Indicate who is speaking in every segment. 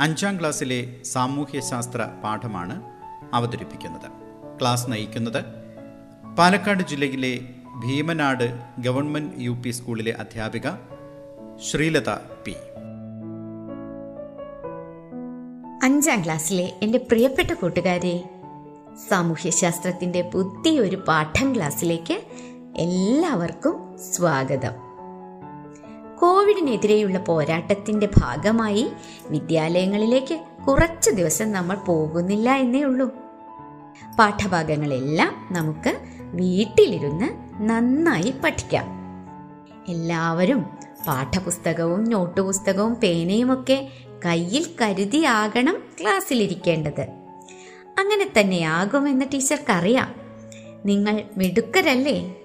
Speaker 1: അഞ്ചാം ക്ലാസ്സിലെ സാമൂഹ്യശാസ്ത്ര പാഠമാണ് അവതരിപ്പിക്കുന്നത്. ക്ലാസ് നയിക്കുന്നത് പാലക്കാട് ജില്ലയിലെ ഭീമനാട് ഗവൺമെന്റ് യു പി സ്കൂളിലെ അധ്യാപിക ശ്രീലത പി.
Speaker 2: അഞ്ചാം ക്ലാസ്സിലെ എന്റെ പ്രിയപ്പെട്ട കൂട്ടുകാരെ സാമൂഹ്യശാസ്ത്രത്തിന്റെ പുതിയൊരു പാഠം ക്ലാസ്സിലേക്ക് എല്ലാവർക്കും സ്വാഗതം. കോവിഡിനെതിരെയുള്ള പോരാട്ടത്തിന്റെ ഭാഗമായി വിദ്യാലയങ്ങളിലേക്ക് കുറച്ച് ദിവസം നമ്മൾ പോകുന്നില്ല എന്നേ ഉള്ളൂ. പാഠഭാഗങ്ങളെല്ലാം നമുക്ക് വീട്ടിലിരുന്ന് നന്നായി പഠിക്കാം. എല്ലാവരും പാഠപുസ്തകവും നോട്ട് പുസ്തകവും പേനയുമൊക്കെ കയ്യിൽ കരുതിയാകണം ക്ലാസ്സിലിരിക്കേണ്ടത്. അങ്ങനെ തന്നെയാകുമെന്ന് ടീച്ചർക്കറിയാം. നിങ്ങൾ മിടുക്കരല്ലേ?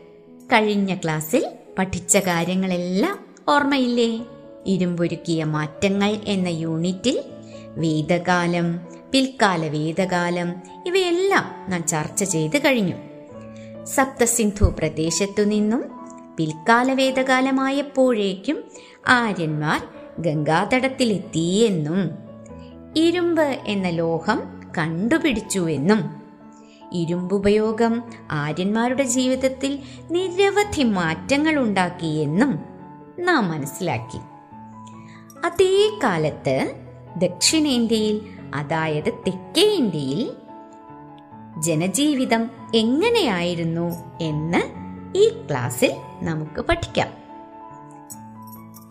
Speaker 2: കഴിഞ്ഞ ക്ലാസ്സിൽ പഠിച്ച കാര്യങ്ങളെല്ലാം ഓർമ്മയില്ലേ? ഇരുമ്പൊരുക്കിയ മാറ്റങ്ങൾ എന്ന യൂണിറ്റിൽ വേദകാലം പിൽക്കാല വേദകാലം ഇവയെല്ലാം നാം ചർച്ച ചെയ്ത് കഴിഞ്ഞു. സപ്തസിന്ധു പ്രദേശത്തു നിന്നും പിൽക്കാല വേദകാലമായപ്പോഴേക്കും ആര്യന്മാർ ഗംഗാതടത്തിലെത്തി എന്നും ഇരുമ്പ് എന്ന ലോഹം കണ്ടുപിടിച്ചു എന്നും ഇരുമ്പുപയോഗം ആര്യന്മാരുടെ ജീവിതത്തിൽ നിരവധി മാറ്റങ്ങൾ ഉണ്ടാക്കിയെന്നും നാം മനസ്സിലാക്കി. അതേ കാലത്ത് ദക്ഷിണേന്ത്യയിൽ അതായത് തെക്കേ ഇന്ത്യയിൽ ജനജീവിതം എങ്ങനെയായിരുന്നു എന്ന് ഈ ക്ലാസ്സിൽ നമുക്ക് പഠിക്കാം.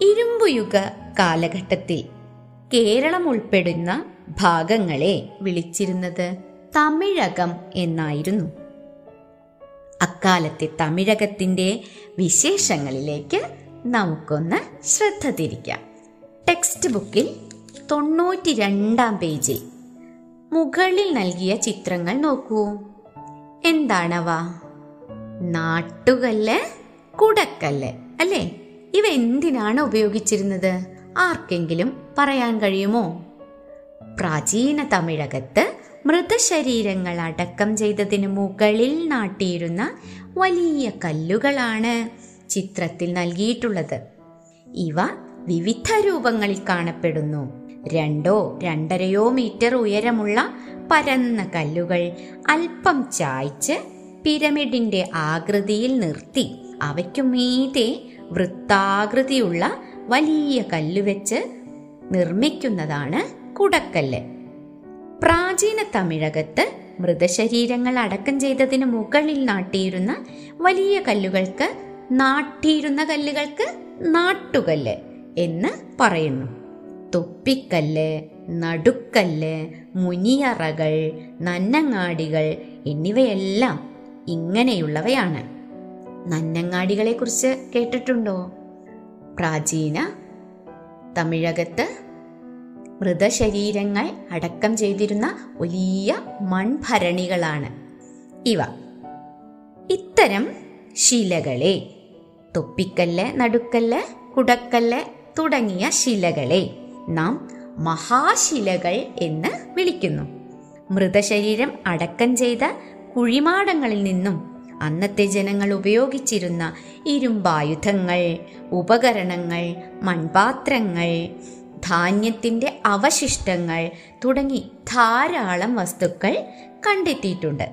Speaker 2: ഇരുമ്പുയുഗ കാലഘട്ടത്തിൽ കേരളം ഉൾപ്പെടുന്ന ഭാഗങ്ങളെ വിളിച്ചിരുന്നത് തമിഴകം എന്നായിരുന്നു. അക്കാലത്തെ തമിഴകത്തിന്റെ വിശേഷങ്ങളിലേക്ക് നമുക്കൊന്ന് ശ്രദ്ധ തിരിക്കാം. ടെക്സ്റ്റ് ബുക്കിൽ തൊണ്ണൂറ്റി രണ്ടാം പേജിൽ മുകളിൽ നൽകിയ ചിത്രങ്ങൾ നോക്കൂ. എന്താണവ? നാട്ടുകല്ല് കുടക്കല്ല് അല്ലേ? ഇവ എന്തിനാണ് ഉപയോഗിച്ചിരുന്നത്? ആർക്കെങ്കിലും പറയാൻ കഴിയുമോ? പ്രാചീന തമിഴകത്ത് മൃതശരീരങ്ങൾ അടക്കം ചെയ്തതിന് മുകളിൽ നാട്ടിയിരുന്ന വലിയ കല്ലുകളാണ്. ചിത്രത്തിൽ നൽകിയിട്ടുള്ളത്. ഇവ വിവിധ രൂപങ്ങളിൽ കാണപ്പെടുന്നു. രണ്ടോ രണ്ടരയോ മീറ്റർ ഉയരമുള്ള പരന്ന കല്ലുകൾ അല്പം ചായ്ച്ച് പിരമിഡിന്റെ ആകൃതിയിൽ നിർത്തി അവയ്ക്കു മീതെ വൃത്താകൃതിയുള്ള വലിയ കല്ലുവെച്ച് നിർമ്മിക്കുന്നതാണ് കുടക്കല്ല്. പ്രാചീന തമിഴകത്ത് മൃതശരീരങ്ങൾ അടക്കം ചെയ്തതിന് മുകളിൽ നാട്ടിയിരുന്ന വലിയ കല്ലുകൾക്ക് നാട്ടിയിരുന്ന കല്ലുകൾക്ക് നാട്ടുകല്ല് എന്ന് പറയുന്നു. തൊപ്പിക്കല്ല് നടുക്കല്ല് മുനിയറകൾ നന്നങ്ങാടികൾ എന്നിവയെല്ലാം ഇങ്ങനെയുള്ളവയാണ്. നന്നങ്ങാടികളെ കുറിച്ച് കേട്ടിട്ടുണ്ടോ? പ്രാചീന തമിഴകത്ത് മൃതശരീരങ്ങൾ അടക്കം ചെയ്തിരുന്ന വലിയ മൺഭരണികളാണ്. ഇവ. ഇത്തരം ശിലകളെ തൊപ്പിക്കല്ല് നടുക്കല്ല് കുടക്കല്ല് തുടങ്ങിയ ശിലകളെ നാം മഹാശിലകൾ എന്ന് വിളിക്കുന്നു. മൃതശരീരം അടക്കം ചെയ്ത കുഴിമാടങ്ങളിൽ നിന്നും അന്നത്തെ ജനങ്ങൾ ഉപയോഗിച്ചിരുന്ന ഇരുമ്പായുധങ്ങൾ ഉപകരണങ്ങൾ മൺപാത്രങ്ങൾ ധാന്യത്തിന്റെ അവശിഷ്ടങ്ങൾ തുടങ്ങി ധാരാളം വസ്തുക്കൾ കണ്ടെത്തിയിട്ടുണ്ട്.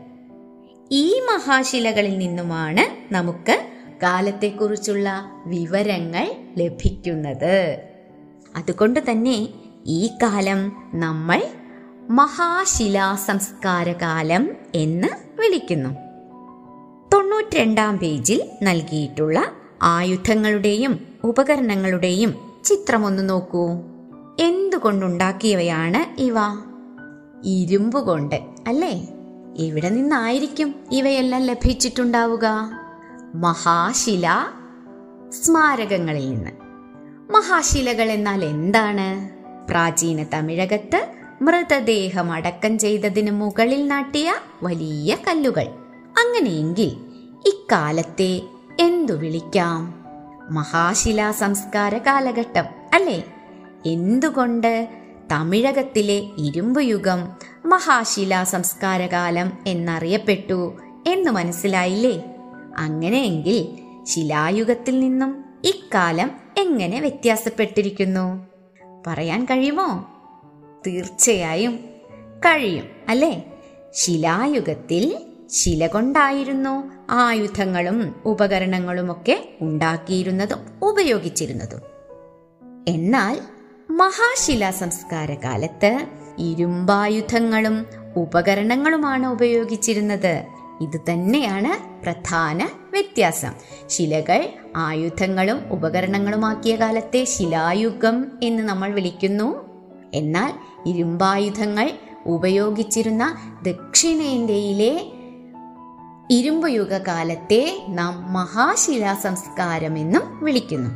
Speaker 2: ഈ മഹാശിലകളിൽ നിന്നുമാണ് നമുക്ക് കാലത്തെക്കുറിച്ചുള്ള വിവരങ്ങൾ ലഭിക്കുന്നത്. അതുകൊണ്ട് തന്നെ ഈ കാലം നമ്മൾ മഹാശിലാ സംസ്കാരകാലം എന്ന് വിളിക്കുന്നു. തൊണ്ണൂറ്റിരണ്ടാം പേജിൽ നൽകിയിട്ടുള്ള ആയുധങ്ങളുടെയും ഉപകരണങ്ങളുടെയും ചിത്രമൊന്ന് നോക്കൂ. എന്തുകൊണ്ടുണ്ടാക്കിയവയാണ് ഇവ? ഇരുമ്പ് കൊണ്ട് അല്ലേ? ഇവിടെ നിന്നായിരിക്കും ഇവയെല്ലാം ലഭിച്ചിട്ടുണ്ടാവുക? മഹാശില സ്മാരകങ്ങളിൽ നിന്ന്. മഹാശിലകൾ എന്നാൽ എന്താണ്? പ്രാചീന തമിഴകത്ത് മൃതദേഹം അടക്കം ചെയ്തതിന് മുകളിൽ നാട്ടിയ വലിയ കല്ലുകൾ. അങ്ങനെയെങ്കിൽ ഇക്കാലത്തെ എന്തു വിളിക്കാം? മഹാശിലാ സംസ്കാര കാലഘട്ടം അല്ലേ? എന്തുകൊണ്ട് തമിഴകത്തിലെ ഇരുമ്പ് യുഗം മഹാശിലാ സംസ്കാരകാലം എന്നറിയപ്പെട്ടു എന്ന് മനസ്സിലായില്ലേ? അങ്ങനെയെങ്കിൽ ശിലായുഗത്തിൽ നിന്നും ഇക്കാലം എങ്ങനെ വ്യത്യാസപ്പെട്ടിരിക്കുന്നു? പറയാൻ കഴിയുമോ? തീർച്ചയായും കഴിയും അല്ലേ? ശിലായുഗത്തിൽ ശില കൊണ്ടായിരുന്നു ആയുധങ്ങളും ഉപകരണങ്ങളുമൊക്കെ ഉണ്ടാക്കിയിരുന്നതും ഉപയോഗിച്ചിരുന്നതും. എന്നാൽ മഹാശിലാ സംസ്കാര കാലത്ത് ഇരുമ്പായുധങ്ങളും ഉപകരണങ്ങളുമാണ് ഉപയോഗിച്ചിരുന്നത്. ഇത് തന്നെയാണ് പ്രധാന വ്യത്യാസം. ശിലകൾ ആയുധങ്ങളും ഉപകരണങ്ങളുമാക്കിയ കാലത്തെ ശിലായുഗം എന്ന് നമ്മൾ വിളിക്കുന്നു. എന്നാൽ ഇരുമ്പായുധങ്ങൾ ഉപയോഗിച്ചിരുന്ന ദക്ഷിണേന്ത്യയിലെ ഇരുമ്പ് യുഗകാലത്തെ നാം മഹാശിലാ സംസ്കാരം എന്നും വിളിക്കുന്നു.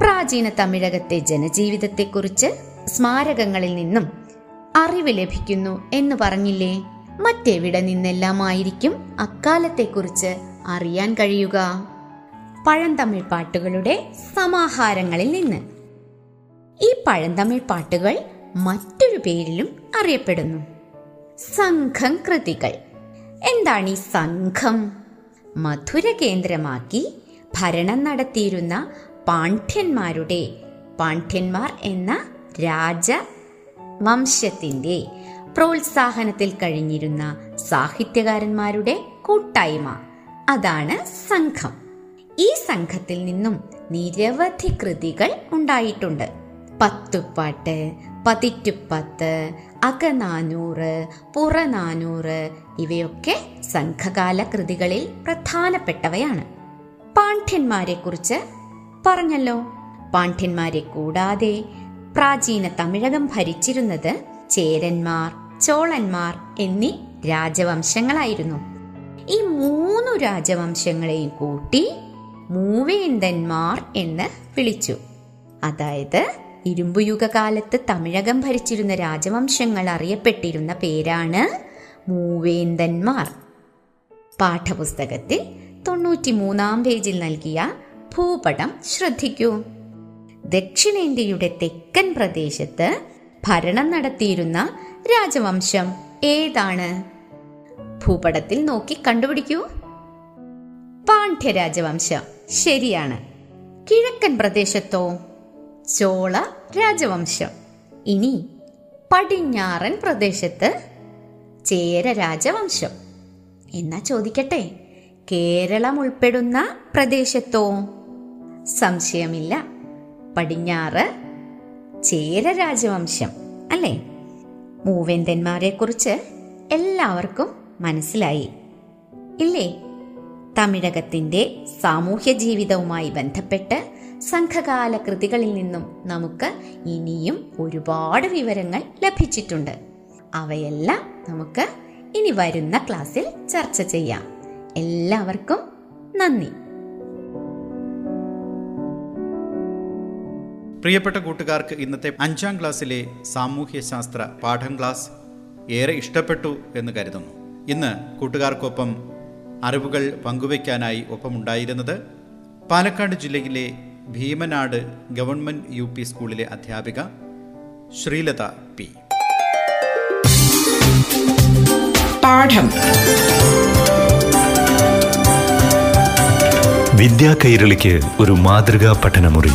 Speaker 2: പ്രാചീന തമിഴകത്തെ ജനജീവിതത്തെക്കുറിച്ച് സ്മാരകങ്ങളിൽ നിന്നും അറിവ് ലഭിക്കുന്നു എന്ന് പറഞ്ഞില്ലേ? മറ്റെവിടെ നിന്നെല്ലാമായിരിക്കും അക്കാലത്തെക്കുറിച്ച് അറിയാൻ കഴിയുക? പഴന്തമിഴ് പാട്ടുകളുടെ സമാഹാരങ്ങളിൽ നിന്ന്. ഈ പഴന്തമിഴ് പാട്ടുകൾ മറ്റൊരു പേരിലും അറിയപ്പെടുന്നു. സംഘം കൃതികൾ. എന്താണ് ഈ സംഘം? മധുര കേന്ദ്രമാക്കി ഭരണം നടത്തിയിരുന്ന പാണ്ഡ്യന്മാരുടെ പാണ്ഡ്യന്മാർ എന്ന രാജ വംശത്തിന്റെ പ്രോത്സാഹനത്തിൽ കഴിഞ്ഞിരുന്ന സാഹിത്യകാരന്മാരുടെ കൂട്ടായ്മ. അതാണ് സംഘം. ഈ സംഘത്തിൽ നിന്നും നിരവധി കൃതികൾ ഉണ്ടായിട്ടുണ്ട്. പത്തുപാട്ട് പതിറ്റുപ്പത്ത് അകനാനൂറ് പുറനാനൂറ് ഇവയൊക്കെ സംഘകാല കൃതികളിൽ പ്രധാനപ്പെട്ടവയാണ്. പാണ്ഡ്യന്മാരെ കുറിച്ച് പറഞ്ഞല്ലോ. പാണ്ഡ്യന്മാരെ കൂടാതെ പ്രാചീന തമിഴകം ഭരിച്ചിരുന്നത് ചേരന്മാർ ചോളന്മാർ എന്നീ രാജവംശങ്ങളായിരുന്നു. ഈ മൂന്നു രാജവംശങ്ങളെയും കൂട്ടി മൂവേന്തന്മാർ എന്ന് വിളിച്ചു. അതായത് ഇരുമ്പുയുഗകാലത്ത് തമിഴകം ഭരിച്ചിരുന്ന രാജവംശങ്ങൾ അറിയപ്പെട്ടിരുന്ന പേരാണ് മൂവേന്തന്മാർ പാഠപുസ്തകത്തിൽ തൊണ്ണൂറ്റി മൂന്നാം പേജിൽ നൽകിയ ഭൂപടം ശ്രദ്ധിക്കൂ. ദക്ഷിണേന്ത്യയുടെ തെക്കൻ പ്രദേശത്ത് ഭരണം നടത്തിയിരുന്ന രാജവംശം ഏതാണ്? ഭൂപടത്തിൽ നോക്കി കണ്ടുപിടിക്കൂ. പാണ്ഡ്യ രാജവംശം ശരിയാണ്. കിഴക്കൻ പ്രദേശത്തോ? ചോള രാജവംശം. ഇനി പടിഞ്ഞാറൻ പ്രദേശത്ത് ചേര രാജവംശം. എന്നാ ചോദിക്കട്ടെ കേരളം ഉൾപ്പെടുന്ന പ്രദേശത്തോ? സംശയമില്ല. പടിഞ്ഞാറ് ചേര രാജവംശം അല്ലേ? മൂവേന്തന്മാരെ കുറിച്ച് എല്ലാവർക്കും മനസ്സിലായി. ഇല്ലേ? തമിഴകത്തിന്റെ സാമൂഹ്യ ജീവിതവുമായി ബന്ധപ്പെട്ട് സംഘകാല കൃതികളിൽ നിന്നും നമുക്ക് ഇനിയും ഒരുപാട് വിവരങ്ങൾ ലഭിച്ചിട്ടുണ്ട്. അവയെല്ലാം നമുക്ക് ഇനി വരുന്ന ക്ലാസ്സിൽ ചർച്ച ചെയ്യാം. എല്ലാവർക്കും നന്ദി.
Speaker 1: പ്രിയപ്പെട്ട കൂട്ടുകാർക്ക് ഇന്നത്തെ അഞ്ചാം ക്ലാസ്സിലെ സാമൂഹ്യശാസ്ത്ര പാഠം ക്ലാസ് ഏറെ ഇഷ്ടപ്പെട്ടു എന്ന് കരുതുന്നു. ഇന്ന് കൂട്ടുകാർക്കൊപ്പം അറിവുകൾ പങ്കുവയ്ക്കാനായി ഒപ്പമുണ്ടായിരുന്നത് പാലക്കാട് ജില്ലയിലെ ഭീമനാട് ഗവൺമെന്റ് യു പി സ്കൂളിലെ അധ്യാപിക ശ്രീലത പി.
Speaker 3: പാഠം.
Speaker 4: വിദ്യാ കൈരളിക്ക് ഒരു മാതൃകാ പഠനമുറി.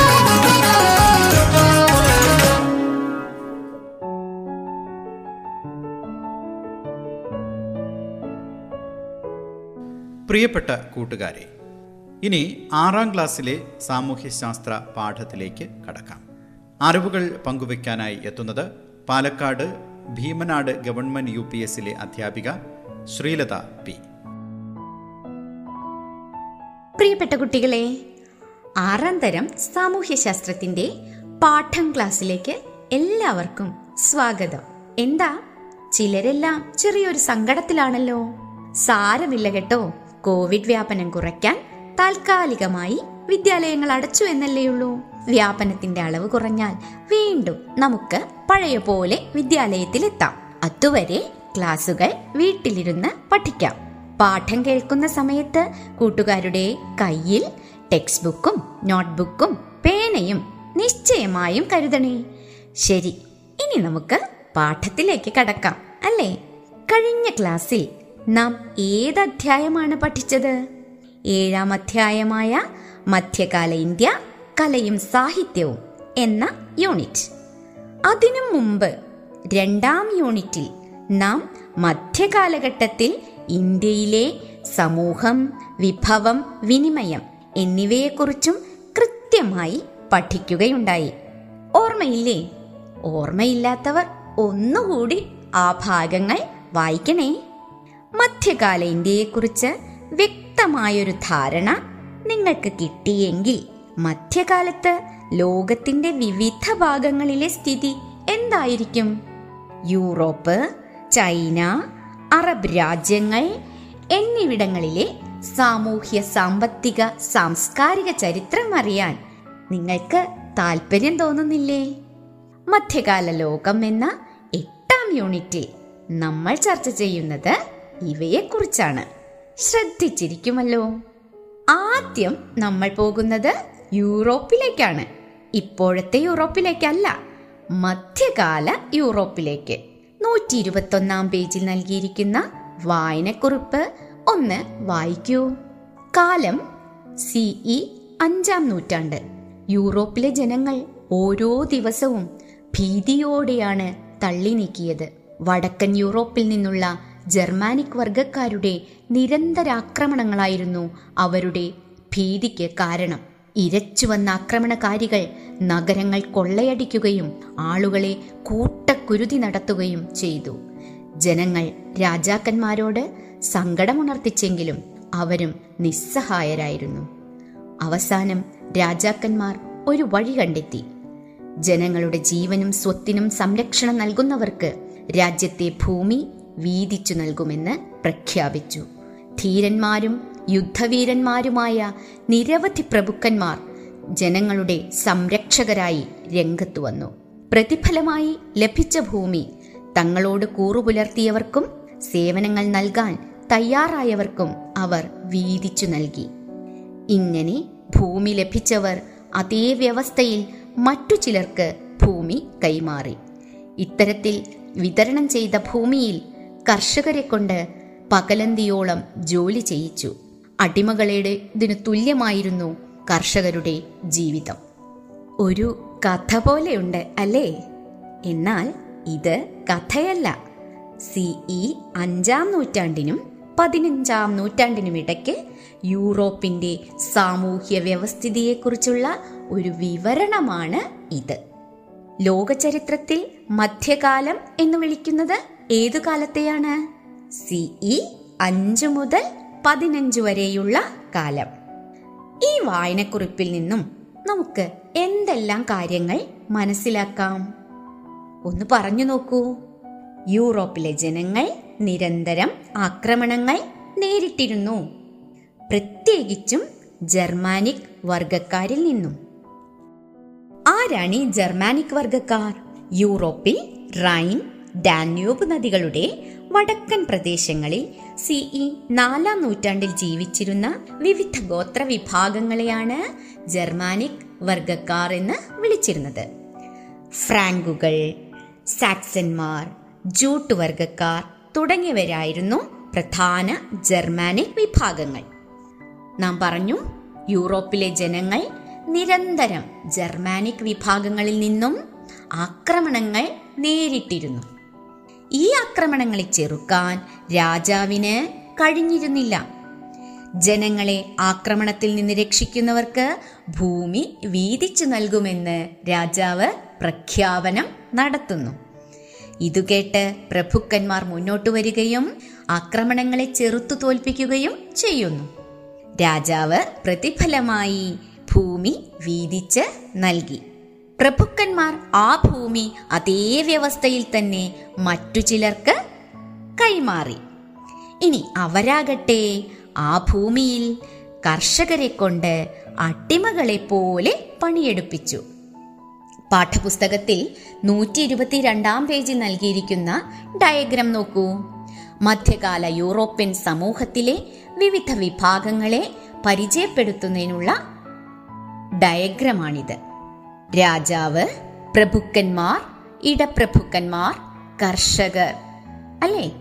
Speaker 1: പ്രിയപ്പെട്ട കൂട്ടുകാരെ ഇനി ആറാം ക്ലാസ്സിലെ സാമൂഹ്യശാസ്ത്ര പാഠത്തിലേക്ക് കടക്കാം. അറിവുകൾ പങ്കുവയ്ക്കാനായി എത്തുന്നത് Palakkad Bheemanad government U P എസിലെ അധ്യാപിക ശ്രീലത പി.
Speaker 2: പ്രിയപ്പെട്ട കുട്ടികളെ ആറാം തരം സാമൂഹ്യശാസ്ത്രത്തിന്റെ പാഠം ക്ലാസ്സിലേക്ക് എല്ലാവർക്കും സ്വാഗതം. എന്താ? ചിലരെല്ലാം ചെറിയൊരു സങ്കടത്തിലാണല്ലോ. സാരമില്ല കേട്ടോ. കോവിഡ് വ്യാപനം കുറയ്ക്കാൻ താൽക്കാലികമായി വിദ്യാലയങ്ങൾ അടച്ചു എന്നല്ലേയുള്ളൂ വ്യാപനത്തിന്റെ അളവ് കുറഞ്ഞാൽ വീണ്ടും നമുക്ക് പഴയ പോലെ വിദ്യാലയത്തിലെത്താം. അതുവരെ ക്ലാസുകൾ വീട്ടിലിരുന്ന് പഠിക്കാം. പാഠം കേൾക്കുന്ന സമയത്ത് കൂട്ടുകാരുടെ കയ്യിൽ ടെക്സ്റ്റ് ബുക്കും നോട്ട്ബുക്കും പേനയും നിശ്ചയമായും കരുതണേ. ശരി ഇനി നമുക്ക് പാഠത്തിലേക്ക് കടക്കാം അല്ലേ? കഴിഞ്ഞ ക്ലാസ്സിൽ നാം ഏത് അധ്യായമാണ് പഠിച്ചത്? ഏഴാം അധ്യായമായ മധ്യകാല ഇന്ത്യ കലയും സാഹിത്യവും എന്ന യൂണിറ്റ്. അതിനു മുമ്പ് രണ്ടാം യൂണിറ്റിൽ നാം മധ്യകാലഘട്ടത്തിൽ ഇന്ത്യയിലെ സമൂഹം വിഭവം വിനിമയം എന്നിവയെക്കുറിച്ചും കൃത്യമായി പഠിക്കുകയുണ്ടായി. ഓർമ്മയില്ലേ? ഓർമ്മയില്ലാത്തവർ ഒന്നുകൂടി ആ ഭാഗങ്ങൾ വായിക്കണേ. മധ്യകാല ഇന്ത്യയെക്കുറിച്ച് വ്യക്തമായൊരു ധാരണ നിങ്ങൾക്ക് കിട്ടിയെങ്കിൽ മധ്യകാലത്ത് ലോകത്തിന്റെ വിവിധ ഭാഗങ്ങളിലെ സ്ഥിതി എന്തായിരിക്കും? യൂറോപ്പ് ചൈന അറബ് രാജ്യങ്ങൾ എന്നിവിടങ്ങളിലെ സാമൂഹ്യ സാമ്പത്തിക സാംസ്കാരിക ചരിത്രം അറിയാൻ നിങ്ങൾക്ക് താല്പര്യം തോന്നുന്നില്ലേ? മധ്യകാല ലോകം എന്ന എട്ടാം യൂണിറ്റിൽ നമ്മൾ ചർച്ച ചെയ്യുന്നത് ഇവയെക്കുറിച്ചാണ്. ശ്രദ്ധിച്ചിരിക്കുമല്ലോ. ആദ്യം നമ്മൾ പോകുന്നത് യൂറോപ്പിലേക്കാണ്. ഇപ്പോഴത്തെ യൂറോപ്പിലേക്കല്ല മധ്യകാല യൂറോപ്പിലേക്ക്. നൂറ്റി ഇരുപത്തൊന്നാം പേജിൽ നൽകിയിരിക്കുന്ന വായനക്കുറിപ്പ് ഒന്ന് വായിക്കൂ. കാലം സിഇ അഞ്ചാം നൂറ്റാണ്ട്. യൂറോപ്പിലെ ജനങ്ങൾ ഓരോ ദിവസവും ഭീതിയോടെയാണ് തള്ളി നീക്കിയത് വടക്കൻ യൂറോപ്പിൽ നിന്നുള്ള ജർമാനിക് വർഗക്കാരുടെ നിരന്തരാക്രമണങ്ങളായിരുന്നു അവരുടെ ഭീതിക്ക് കാരണം. ഇരച്ചു വന്ന ആക്രമണകാരികൾ നഗരങ്ങൾ കൊള്ളയടിക്കുകയും ആളുകളെ കൂട്ടക്കുരുതി നടത്തുകയും ചെയ്തു. ജനങ്ങൾ രാജാക്കന്മാരോട് സങ്കടമുണർത്തിച്ചെങ്കിലും അവരും നിസ്സഹായരായിരുന്നു. അവസാനം രാജാക്കന്മാർ ഒരു വഴി കണ്ടെത്തി. ജനങ്ങളുടെ ജീവനും സ്വത്തിനും സംരക്ഷണം നൽകുന്നവർക്ക് രാജ്യത്തെ ഭൂമി വീതിച്ചു നൽകുമെന്ന് പ്രഖ്യാപിച്ചു. ധീരന്മാരും യുദ്ധവീരന്മാരുമായ നിരവധി പ്രഭുക്കന്മാർ ജനങ്ങളുടെ സംരക്ഷകരായി രംഗത്തു വന്നു. പ്രതിഫലമായി ലഭിച്ച ഭൂമി തങ്ങളോട് കൂറുപുലർത്തിയവർക്കും സേവനങ്ങൾ നൽകാൻ തയ്യാറായവർക്കും അവർ വീതിച്ചു നൽകി. ഇങ്ങനെ ഭൂമി ലഭിച്ചവർ അതേ വ്യവസ്ഥയിൽ മറ്റു ചിലർക്ക് ഭൂമി കൈമാറി. ഇത്തരത്തിൽ വിതരണം ചെയ്ത ഭൂമിയിൽ കർഷകരെ കൊണ്ട് പകലന്തിയോളം ജോലി ചെയ്യിച്ചു. അടിമകളുടെ ഇതിനു തുല്യമായിരുന്നു കർഷകരുടെ ജീവിതം. ഒരു കഥ പോലെയുണ്ട് അല്ലേ? എന്നാൽ ഇത് കഥയല്ല. സിഇ അഞ്ചാം നൂറ്റാണ്ടിനും പതിനഞ്ചാം നൂറ്റാണ്ടിനും ഇടയ്ക്ക് യൂറോപ്പിന്റെ സാമൂഹ്യ വ്യവസ്ഥിതിയെക്കുറിച്ചുള്ള ഒരു വിവരണമാണ് ഇത്. ലോകചരിത്രത്തിൽ മധ്യകാലം എന്ന് വിളിക്കുന്നത് ഏതു കാലത്തെയാണ്? സിഇ അഞ്ചു മുതൽ പതിനഞ്ച് വരെയുള്ള കാലം. ഈ വായനക്കുറിപ്പിൽ നിന്നും നമുക്ക് എന്തെല്ലാം കാര്യങ്ങൾ മനസ്സിലാക്കാം? ഒന്ന് പറഞ്ഞു നോക്കൂ. യൂറോപ്പിലെ ജനങ്ങൾ നിരന്തരം ആക്രമണങ്ങൾ നേരിട്ടിരുന്നു. പ്രത്യേകിച്ചും ജർമാനിക് വർഗക്കാരിൽ നിന്നും. ആരാണ് ഈ ജർമാനിക് വർഗക്കാർ യൂറോപ്പിൽ റൈൻ ഡാന്യൂബ് നദികളുടെ വടക്കൻ പ്രദേശങ്ങളിൽ സിഇ നാലാം നൂറ്റാണ്ടിൽ ജീവിച്ചിരുന്ന വിവിധ ഗോത്ര വിഭാഗങ്ങളെയാണ് ജർമാനിക് വർഗക്കാർ എന്ന് വിളിച്ചിരുന്നത്. ഫ്രാങ്കുകൾ സാക്സന്മാർ ജൂട്ട് വർഗക്കാർ തുടങ്ങിയവരായിരുന്നു പ്രധാന ജർമാനിക് വിഭാഗങ്ങൾ. നാം പറഞ്ഞു യൂറോപ്പിലെ ജനങ്ങൾ നിരന്തരം ജർമാനിക് വിഭാഗങ്ങളിൽ നിന്നും ആക്രമണങ്ങൾ നേരിട്ടിരുന്നു. ഈ ആക്രമണങ്ങളെ ചെറുക്കാൻ രാജാവിന് കഴിഞ്ഞിരുന്നില്ല. ജനങ്ങളെ ആക്രമണത്തിൽ നിന്ന് രക്ഷിക്കുന്നവർക്ക് ഭൂമി വീതിച്ചു നൽകുമെന്ന് രാജാവ് പ്രഖ്യാപനം നടത്തുന്നു. ഇതുകേട്ട് പ്രഭുക്കന്മാർ മുന്നോട്ട് വരികയും ആക്രമണങ്ങളെ ചെറുത്തു തോൽപ്പിക്കുകയും ചെയ്യുന്നു. രാജാവ് പ്രതിഫലമായി ഭൂമി വീതിച്ച് നൽകി. പ്രഭുക്കന്മാർ ആ ഭൂമി അതേ വ്യവസ്ഥയിൽ തന്നെ മറ്റു ചിലർക്ക് കൈമാറി. ഇനി അവരാകട്ടെ ആ ഭൂമിയിൽ കർഷകരെ കൊണ്ട് അട്ടിമകളെ പോലെ പണിയെടുപ്പിച്ചു. പാഠപുസ്തകത്തിൽ നൂറ്റി ഇരുപത്തിരണ്ടാം പേജിൽ നൽകിയിരിക്കുന്ന ഡയഗ്രാം നോക്കൂ. മധ്യകാല യൂറോപ്യൻ സമൂഹത്തിലെ വിവിധ വിഭാഗങ്ങളെ പരിചയപ്പെടുത്തുന്നതിനുള്ള ഡയഗ്രമാണിത്. രാജാവ് പ്രഭുക്കന്മാർ ഇടപ്രഭുക്കന്മാർ കർഷകർ. അല്ലേ?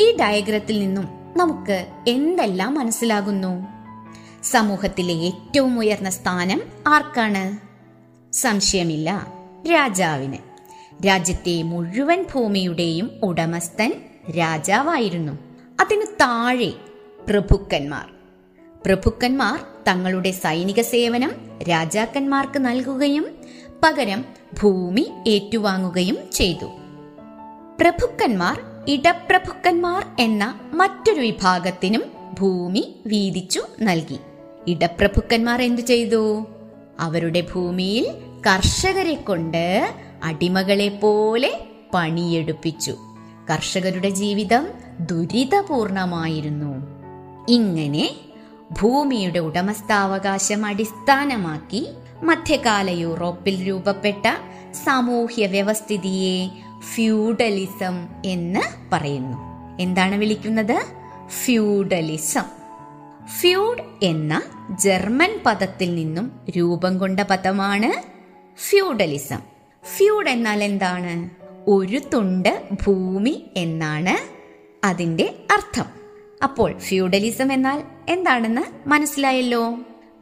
Speaker 2: ഈ ഡയഗ്രത്തിൽ നിന്നും നമുക്ക് എന്തെല്ലാം മനസ്സിലാകുന്നു? സമൂഹത്തിലെ ഏറ്റവും ഉയർന്ന സ്ഥാനം ആർക്കാണ്? സംശയമില്ല രാജാവിന്. രാജ്യത്തെ മുഴുവൻ ഭൂമിയുടെയും ഉടമസ്ഥൻ രാജാവായിരുന്നു. അതിനു താഴെ പ്രഭുക്കന്മാർ. പ്രഭുക്കന്മാർ തങ്ങളുടെ സൈനിക സേവനം രാജാക്കന്മാർക്ക് നൽകുകയും പകരം ഭൂമി ഏറ്റുവാങ്ങുകയും ചെയ്തു. പ്രഭുക്കന്മാർ ഇടപ്രഭുക്കന്മാർ എന്ന മറ്റൊരു വിഭാഗത്തിനും ഭൂമി വീതിച്ചു നൽകി. ഇടപ്രഭുക്കന്മാർ എന്തു ചെയ്തു? അവരുടെ ഭൂമിയിൽ കർഷകരെ കൊണ്ട് അടിമകളെ പോലെ പണിയെടുപ്പിച്ചു. കർഷകരുടെ ജീവിതം ദുരിതപൂർണമായിരുന്നു. ഇങ്ങനെ ഭൂമിയുടെ ഉടമസ്ഥാവകാശം അടിസ്ഥാനമാക്കി മധ്യകാല യൂറോപ്പിൽ രൂപപ്പെട്ട സാമൂഹ്യ വ്യവസ്ഥിതിയെ ഫ്യൂഡലിസം എന്ന് പറയുന്നു. എന്താണ് വിളിക്കുന്നത്? ഫ്യൂഡലിസം. ഫ്യൂഡ് എന്ന ജർമ്മൻ പദത്തിൽ നിന്നും രൂപം കൊണ്ട പദമാണ് ഫ്യൂഡലിസം. ഫ്യൂഡ് എന്നാൽ എന്താണ്? ഒരു തുണ്ട് ഭൂമി എന്നാണ് അതിന്റെ അർത്ഥം. അപ്പോൾ ഫ്യൂഡലിസം എന്നാൽ എന്താണെന്ന് മനസ്സിലായല്ലോ.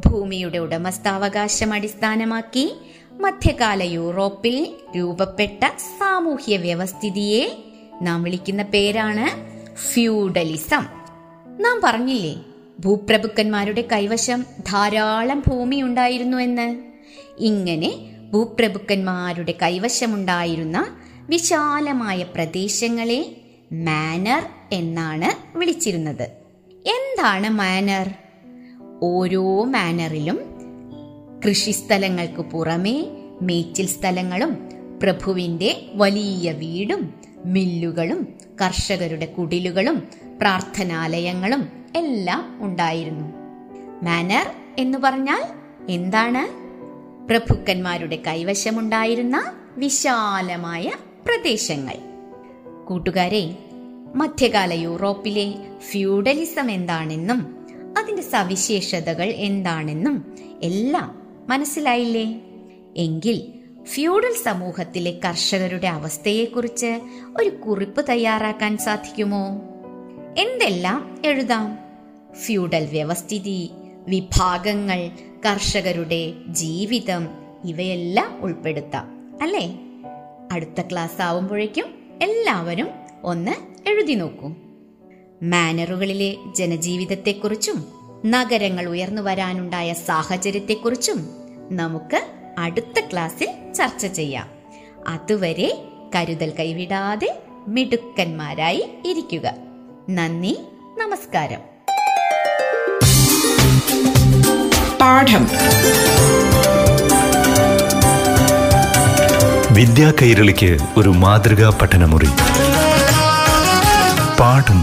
Speaker 2: ഭൂമിയുടെ ഉടമസ്ഥാവകാശം അടിസ്ഥാനമാക്കി മധ്യകാല യൂറോപ്പിൽ രൂപപ്പെട്ട സാമൂഹ്യ വ്യവസ്ഥിതിയെ നാം വിളിക്കുന്ന പേരാണ് ഫ്യൂഡലിസം. നാം പറഞ്ഞില്ലേ ഭൂപ്രഭുക്കന്മാരുടെ കൈവശം ധാരാളം ഭൂമി ഉണ്ടായിരുന്നു എന്ന്. ഇങ്ങനെ ഭൂപ്രഭുക്കന്മാരുടെ കൈവശമുണ്ടായിരുന്ന വിശാലമായ പ്രദേശങ്ങളെ മാനർ എന്നാണ് വിളിച്ചിരുന്നത്. എന്താണ് മാനർ? ഓരോ മാനറിലും കൃഷിസ്ഥലങ്ങൾക്ക് പുറമേ മേച്ചിൽ സ്ഥലങ്ങളും പ്രഭുവിന്റെ വലിയ വീടും മില്ലുകളും കർഷകരുടെ കുടിലുകളും പ്രാർത്ഥനാലയങ്ങളും എല്ലാം ഉണ്ടായിരുന്നു. മാനർ എന്ന് പറഞ്ഞാൽ എന്താണ്? പ്രഭുക്കന്മാരുടെ കൈവശമുണ്ടായിരുന്ന വിശാലമായ പ്രദേശങ്ങൾ. കൂട്ടുകാരെ മധ്യകാല യൂറോപ്പിലെ ഫ്യൂഡലിസം എന്താണെന്നും അതിന്റെ സവിശേഷതകൾ എന്താണെന്നും എല്ലാം മനസ്സിലായില്ലേ? എങ്കിൽ ഫ്യൂഡൽ സമൂഹത്തിലെ കർഷകരുടെ അവസ്ഥയെക്കുറിച്ച് ഒരു കുറിപ്പ് തയ്യാറാക്കാൻ സാധിക്കുമോ? എന്തെല്ലാം എഴുതാം? ഫ്യൂഡൽ വ്യവസ്ഥിതി വിഭാഗങ്ങൾ കർഷകരുടെ ജീവിതം ഇവയെല്ലാം ഉൾപ്പെടുത്താം അല്ലേ? അടുത്ത ക്ലാസ് ആവുമ്പോഴേക്കും എല്ലാവരും ഒന്ന് എഴുതി നോക്കൂ. മാനറുകളിലെ ജനജീവിതത്തെക്കുറിച്ചും നഗരങ്ങൾ ഉയർന്നു വരാനുണ്ടായ സാഹചര്യത്തെക്കുറിച്ചും നമുക്ക് അടുത്ത ക്ലാസ്സിൽ ചർച്ച ചെയ്യാം. അതുവരെ കരുതൽ കൈവിടാതെ മിടുക്കന്മാരായി ഇരിക്കുക. നന്ദി നമസ്കാരം.
Speaker 3: പാഠം.
Speaker 4: വിദ്യാ കൈരളിക്ക് ഒരു മാതൃകാ പഠനമുറി. പാഠം